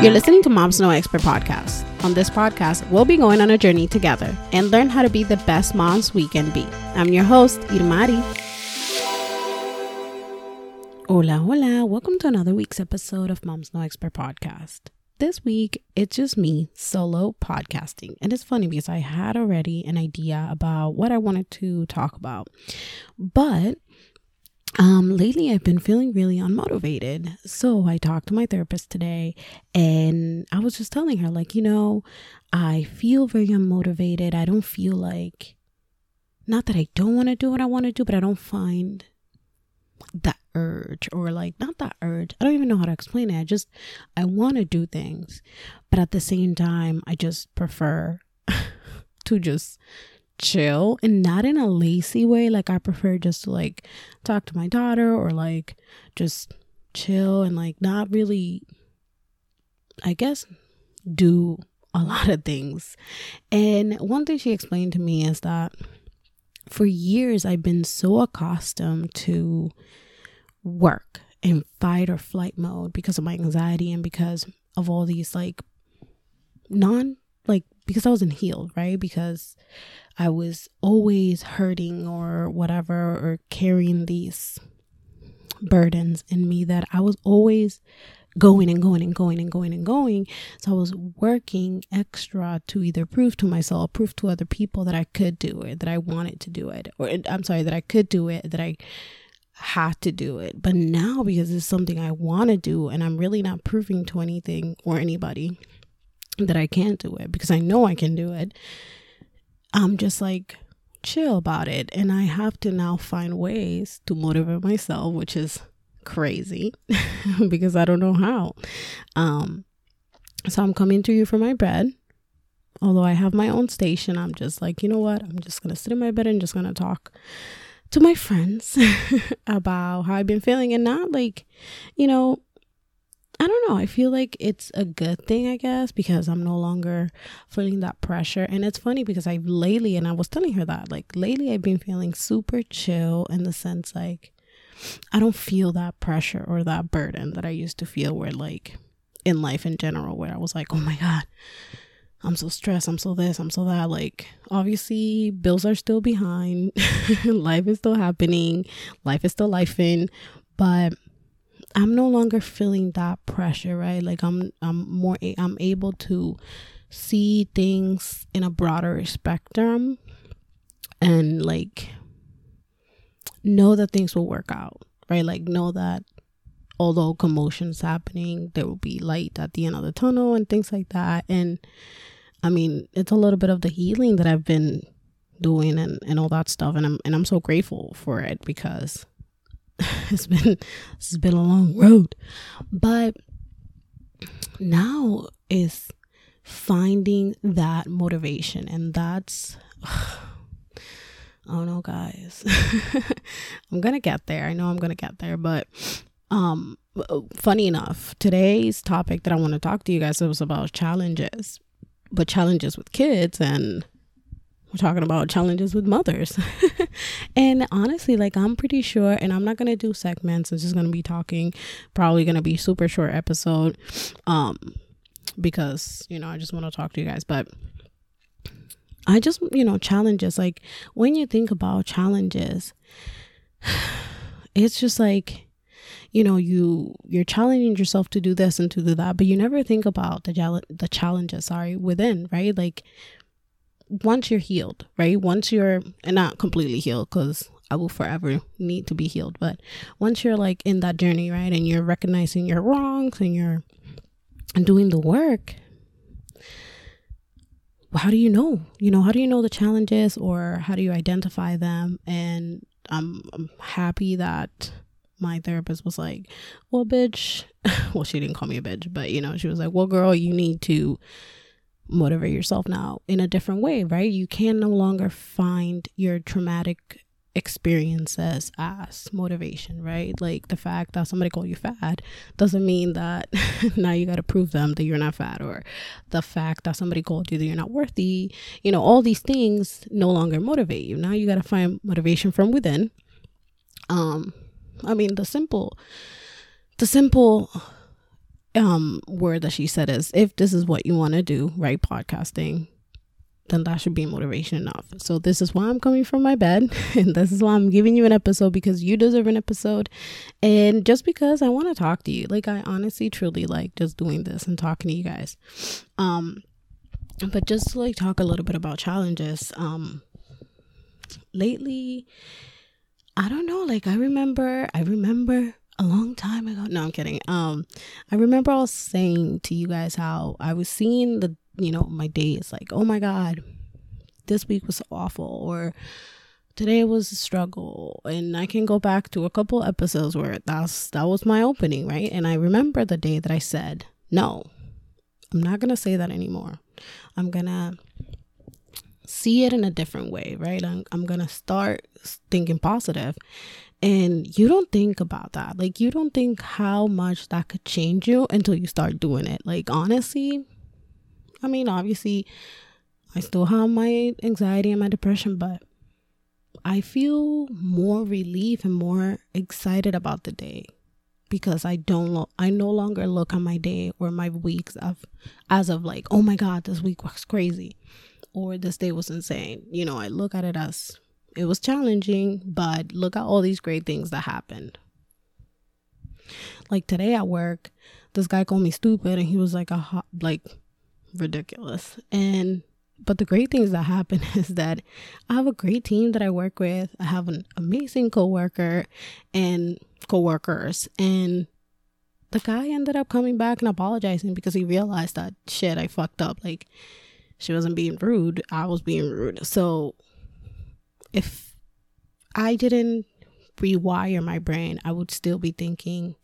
You're listening to Moms No Expert podcast. On this podcast, we'll be going on a journey together and learn how to be the best moms we can be. I'm your host, Irmari. Hola, hola. Welcome to another week's episode of Moms No Expert podcast. This week, it's just me solo podcasting. And it's funny because I had already an idea about what I wanted to talk about. But um, lately I've been feeling really unmotivated. So I talked to my therapist today and I was just telling her, like, you know, I feel very unmotivated. I don't feel like, not that I don't want to do what I want to do, but I don't find that urge or like, not that urge. I don't even know how to explain it. I just, I want to do things, but at the same time, I just prefer to just chill and not in a lazy way. Like I prefer just to like talk to my daughter or like just chill and like not really I guess do a lot of things. And one thing she explained to me is that for years I've been so accustomed to work in fight or flight mode because of my anxiety and because of all these like non like because I wasn't healed, right? Because I was always hurting or whatever, or carrying these burdens in me that I was always going and going and going and going and going. So I was working extra to either prove to myself, prove to other people that I could do it, that I wanted to do it, or I'm sorry, that I could do it, that I had to do it. But now, because it's something I want to do and I'm really not proving to anything or anybody that I can't do it because I know I can do it, I'm just like chill about it. And I have to now find ways to motivate myself, which is crazy because I don't know how. Um, so I'm coming to you from my bed. Although I have my own station, I'm just like, you know what? I'm just going to sit in my bed and just going to talk to my friends about how I've been feeling and not like, you know, I don't know. I feel like it's a good thing, I guess, because I'm no longer feeling that pressure. And it's funny because I've lately, and I was telling her that, like, lately I've been feeling super chill in the sense, like, I don't feel that pressure or that burden that I used to feel where, like, in life in general, where I was like, oh my God, I'm so stressed. I'm so this, I'm so that. Like, obviously, bills are still behind, life is still happening, life is still lifing, but I'm no longer feeling that pressure, right? Like I'm I'm more I'm able to see things in a broader spectrum and like know that things will work out, right? Like know that although commotion's happening, there will be light at the end of the tunnel and things like that. And I mean, it's a little bit of the healing that I've been doing and, and all that stuff and I'm and I'm so grateful for it because it's been it's been a long road. But now is finding that motivation and that's oh no guys. I'm gonna get there. I know i'm gonna get there but um funny enough today's topic that i want to talk to you guys was about challenges but challenges with kids and we're talking about challenges with mothers. and honestly, like I'm pretty sure, and I'm not gonna do segments, it's just gonna be talking, probably gonna be super short episode. Um because, you know, I just want to talk to you guys. But I just, you know, challenges, like when you think about challenges, it's just like you know you you're challenging yourself to do this and to do that but you never think about the the challenges sorry within right like once you're healed, right? Once you're and not completely healed because I will forever need to be healed, but once you're like in that journey, right, and you're recognizing your wrongs and you're doing the work, how do you know? You know, how do you know the challenges or how do you identify them? And I'm, I'm happy that my therapist was like, well, bitch, well, she didn't call me a bitch, but you know, she was like, well, girl, you need to motivate yourself now in a different way, right? You can no longer find your traumatic experiences as motivation, right? Like the fact that somebody called you fat doesn't mean that now you got to prove them that you're not fat, or the fact that somebody called you that you're not worthy. You know, all these things no longer motivate you. Now you got to find motivation from within. Um, I mean, the simple, the simple um word that she said is if this is what you want to do, right? Podcasting, then that should be motivation enough. So this is why I'm coming from my bed and this is why I'm giving you an episode because you deserve an episode and just because I want to talk to you. Like I honestly truly like just doing this and talking to you guys. Um but just to like talk a little bit about challenges. Um lately I don't know, like I remember I remember a long time ago. No, I'm kidding. Um I remember I was saying to you guys how I was seeing the you know, my days like, oh my God, this week was awful, or today was a struggle. And I can go back to a couple episodes where that's that was my opening, right? And I remember the day that I said, no, I'm not gonna say that anymore. I'm gonna see it in a different way, right? I'm, I'm gonna start thinking positive. And you don't think about that. Like, you don't think how much that could change you until you start doing it. Like, honestly, I mean, obviously, I still have my anxiety and my depression, but I feel more relief and more excited about the day because I don't lo- I no longer look at my day or my weeks of as of like, oh my god, this week was crazy or this day was insane. You know, I look at it as it was challenging, but look at all these great things that happened. Like today at work, this guy called me stupid and he was like a hot, like ridiculous. And but the great things that happen is that I have a great team that I work with. I have an amazing coworker and coworkers and the guy ended up coming back and apologizing because he realized that shit I fucked up. Like she wasn't being rude, I was being rude. So if I didn't rewire my brain, I would still be thinking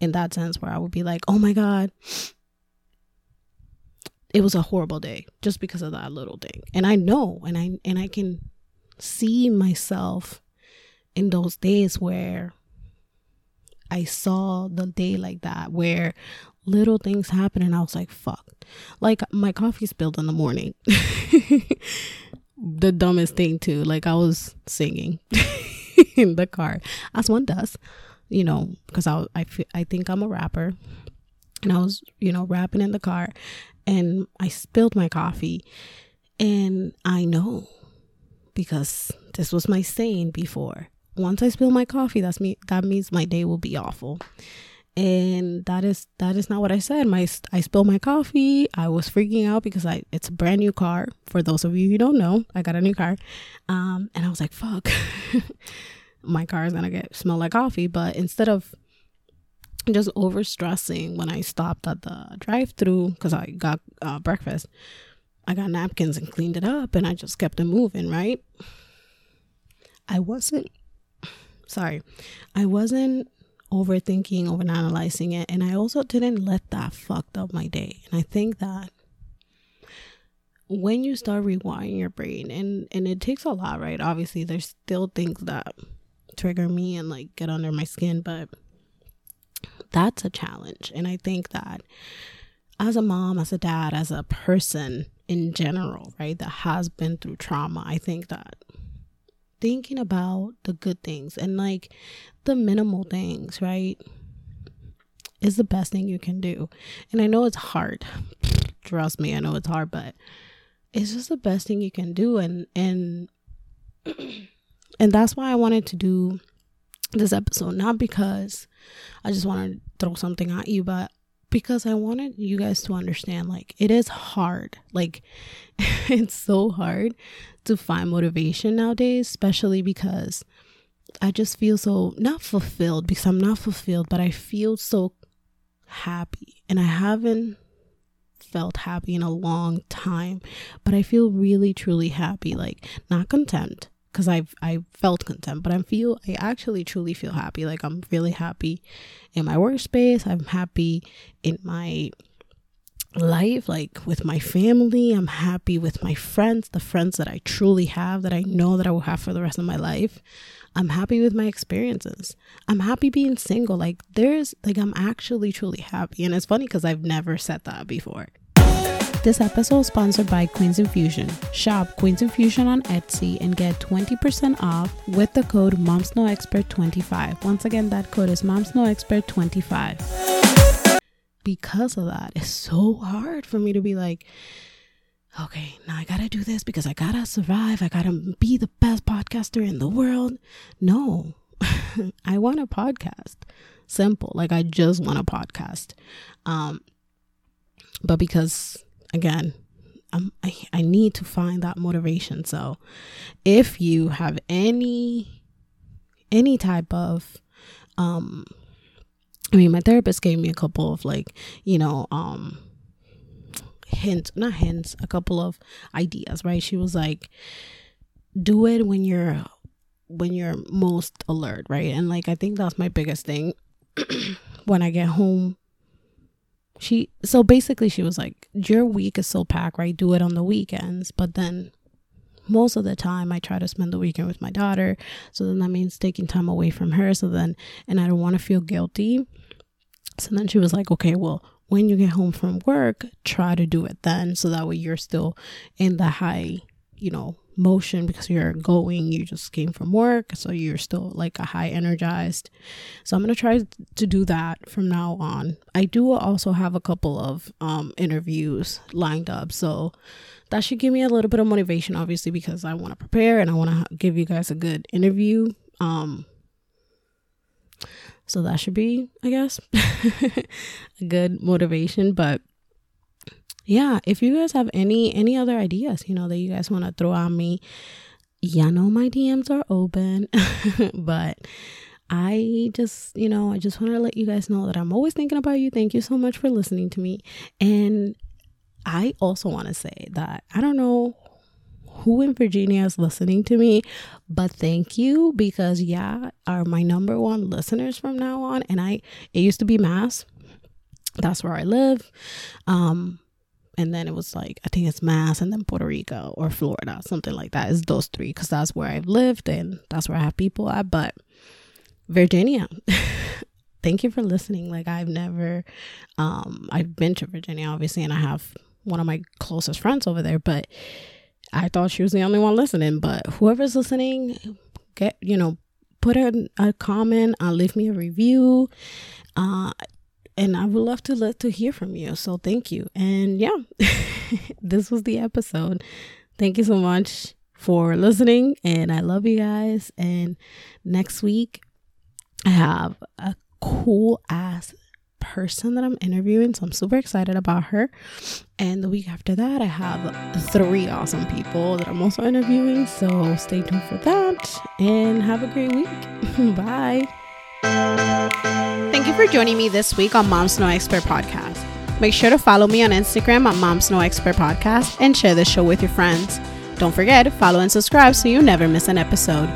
in that sense where I would be like, "Oh my god, it was a horrible day just because of that little thing. And i know and i and i can see myself in those days where i saw the day like that where little things happen and i was like fuck. Like my coffee spilled in the morning the dumbest thing too like i was singing in the car as one does you know because I, I, I think i'm a rapper and i was you know rapping in the car and I spilled my coffee. And I know because this was my saying before. Once I spill my coffee, that's me that means my day will be awful. And that is that is not what I said. My I spilled my coffee. I was freaking out because I it's a brand new car. For those of you who don't know, I got a new car. Um and I was like, fuck. my car is gonna get smell like coffee. But instead of just over stressing when I stopped at the drive through because I got uh, breakfast. I got napkins and cleaned it up and I just kept it moving, right? I wasn't, sorry, I wasn't overthinking, overanalyzing it. And I also didn't let that fucked up my day. And I think that when you start rewiring your brain, and, and it takes a lot, right? Obviously, there's still things that trigger me and like get under my skin, but that's a challenge. And I think that as a mom, as a dad, as a person in general, right, that has been through trauma, I think that thinking about the good things and like the minimal things, right, is the best thing you can do. And I know it's hard. Trust me, I know it's hard, but it's just the best thing you can do and and and that's why I wanted to do this episode not because I just want to throw something at you, but because I wanted you guys to understand like it is hard. Like it's so hard to find motivation nowadays, especially because I just feel so not fulfilled because I'm not fulfilled, but I feel so happy and I haven't felt happy in a long time, but I feel really truly happy, like not content, because I've I felt content, but I feel I actually truly feel happy. Like I'm really happy in my workspace. I'm happy in my life, like with my family. I'm happy with my friends, the friends that I truly have that I know that I will have for the rest of my life. I'm happy with my experiences. I'm happy being single. Like there's like I'm actually truly happy. And it's funny because I've never said that before. This episode is sponsored by Queens Infusion. Shop Queens Infusion on Etsy and get 20% off with the code MomsNoExpert25. Once again, that code is MomsNoExpert25. Because of that, it's so hard for me to be like, okay, now I gotta do this because I gotta survive. I gotta be the best podcaster in the world. No, I want a podcast. Simple. Like I just want a podcast. Um, but because again, I'm, I, I need to find that motivation. So if you have any any type of um I mean my therapist gave me a couple of like, you know, um hints, not hints, a couple of ideas, right? She was like do it when you're when you're most alert, right? And like I think that's my biggest thing when I get home she so basically she was like your week is so packed right do it on the weekends but then most of the time i try to spend the weekend with my daughter. So then that means taking time away from her. So then and i don't want to feel guilty. So then she was like okay well when you get home from work try to do it then so that way you're still in the high you know motion because you're going you just came from work so you're still like a high energized. So i'm going to try to do that from now on. I do also have a couple of um, interviews lined up so that should give me a little bit of motivation obviously because i want to prepare and i want to give you guys a good interview um so that should be i guess a good motivation but yeah, if you guys have any any other ideas, you know, that you guys want to throw at me, yeah, know my DMs are open. but I just, you know, I just want to let you guys know that I'm always thinking about you. Thank you so much for listening to me. And I also want to say that I don't know who in Virginia is listening to me, but thank you because yeah, are my number one listeners from now on. And I it used to be Mass. That's where I live. Um and then it was like I think it's Mass and then Puerto Rico or Florida, something like that. It's those three because that's where I've lived and that's where I have people at. But Virginia, thank you for listening. Like I've never, um, I've been to Virginia obviously, and I have one of my closest friends over there, but I thought she was the only one listening. But whoever's listening, get you know, put a, a comment, uh, leave me a review. Uh, and I would love to let to hear from you. So thank you. And yeah, this was the episode. Thank you so much for listening and I love you guys. And next week I have a cool ass person that I'm interviewing, so I'm super excited about her. And the week after that, I have three awesome people that I'm also interviewing. So stay tuned for that and have a great week. Bye. Thank you for joining me this week on Moms No Expert Podcast. Make sure to follow me on Instagram at Moms No Expert Podcast and share this show with your friends. Don't forget, follow and subscribe so you never miss an episode.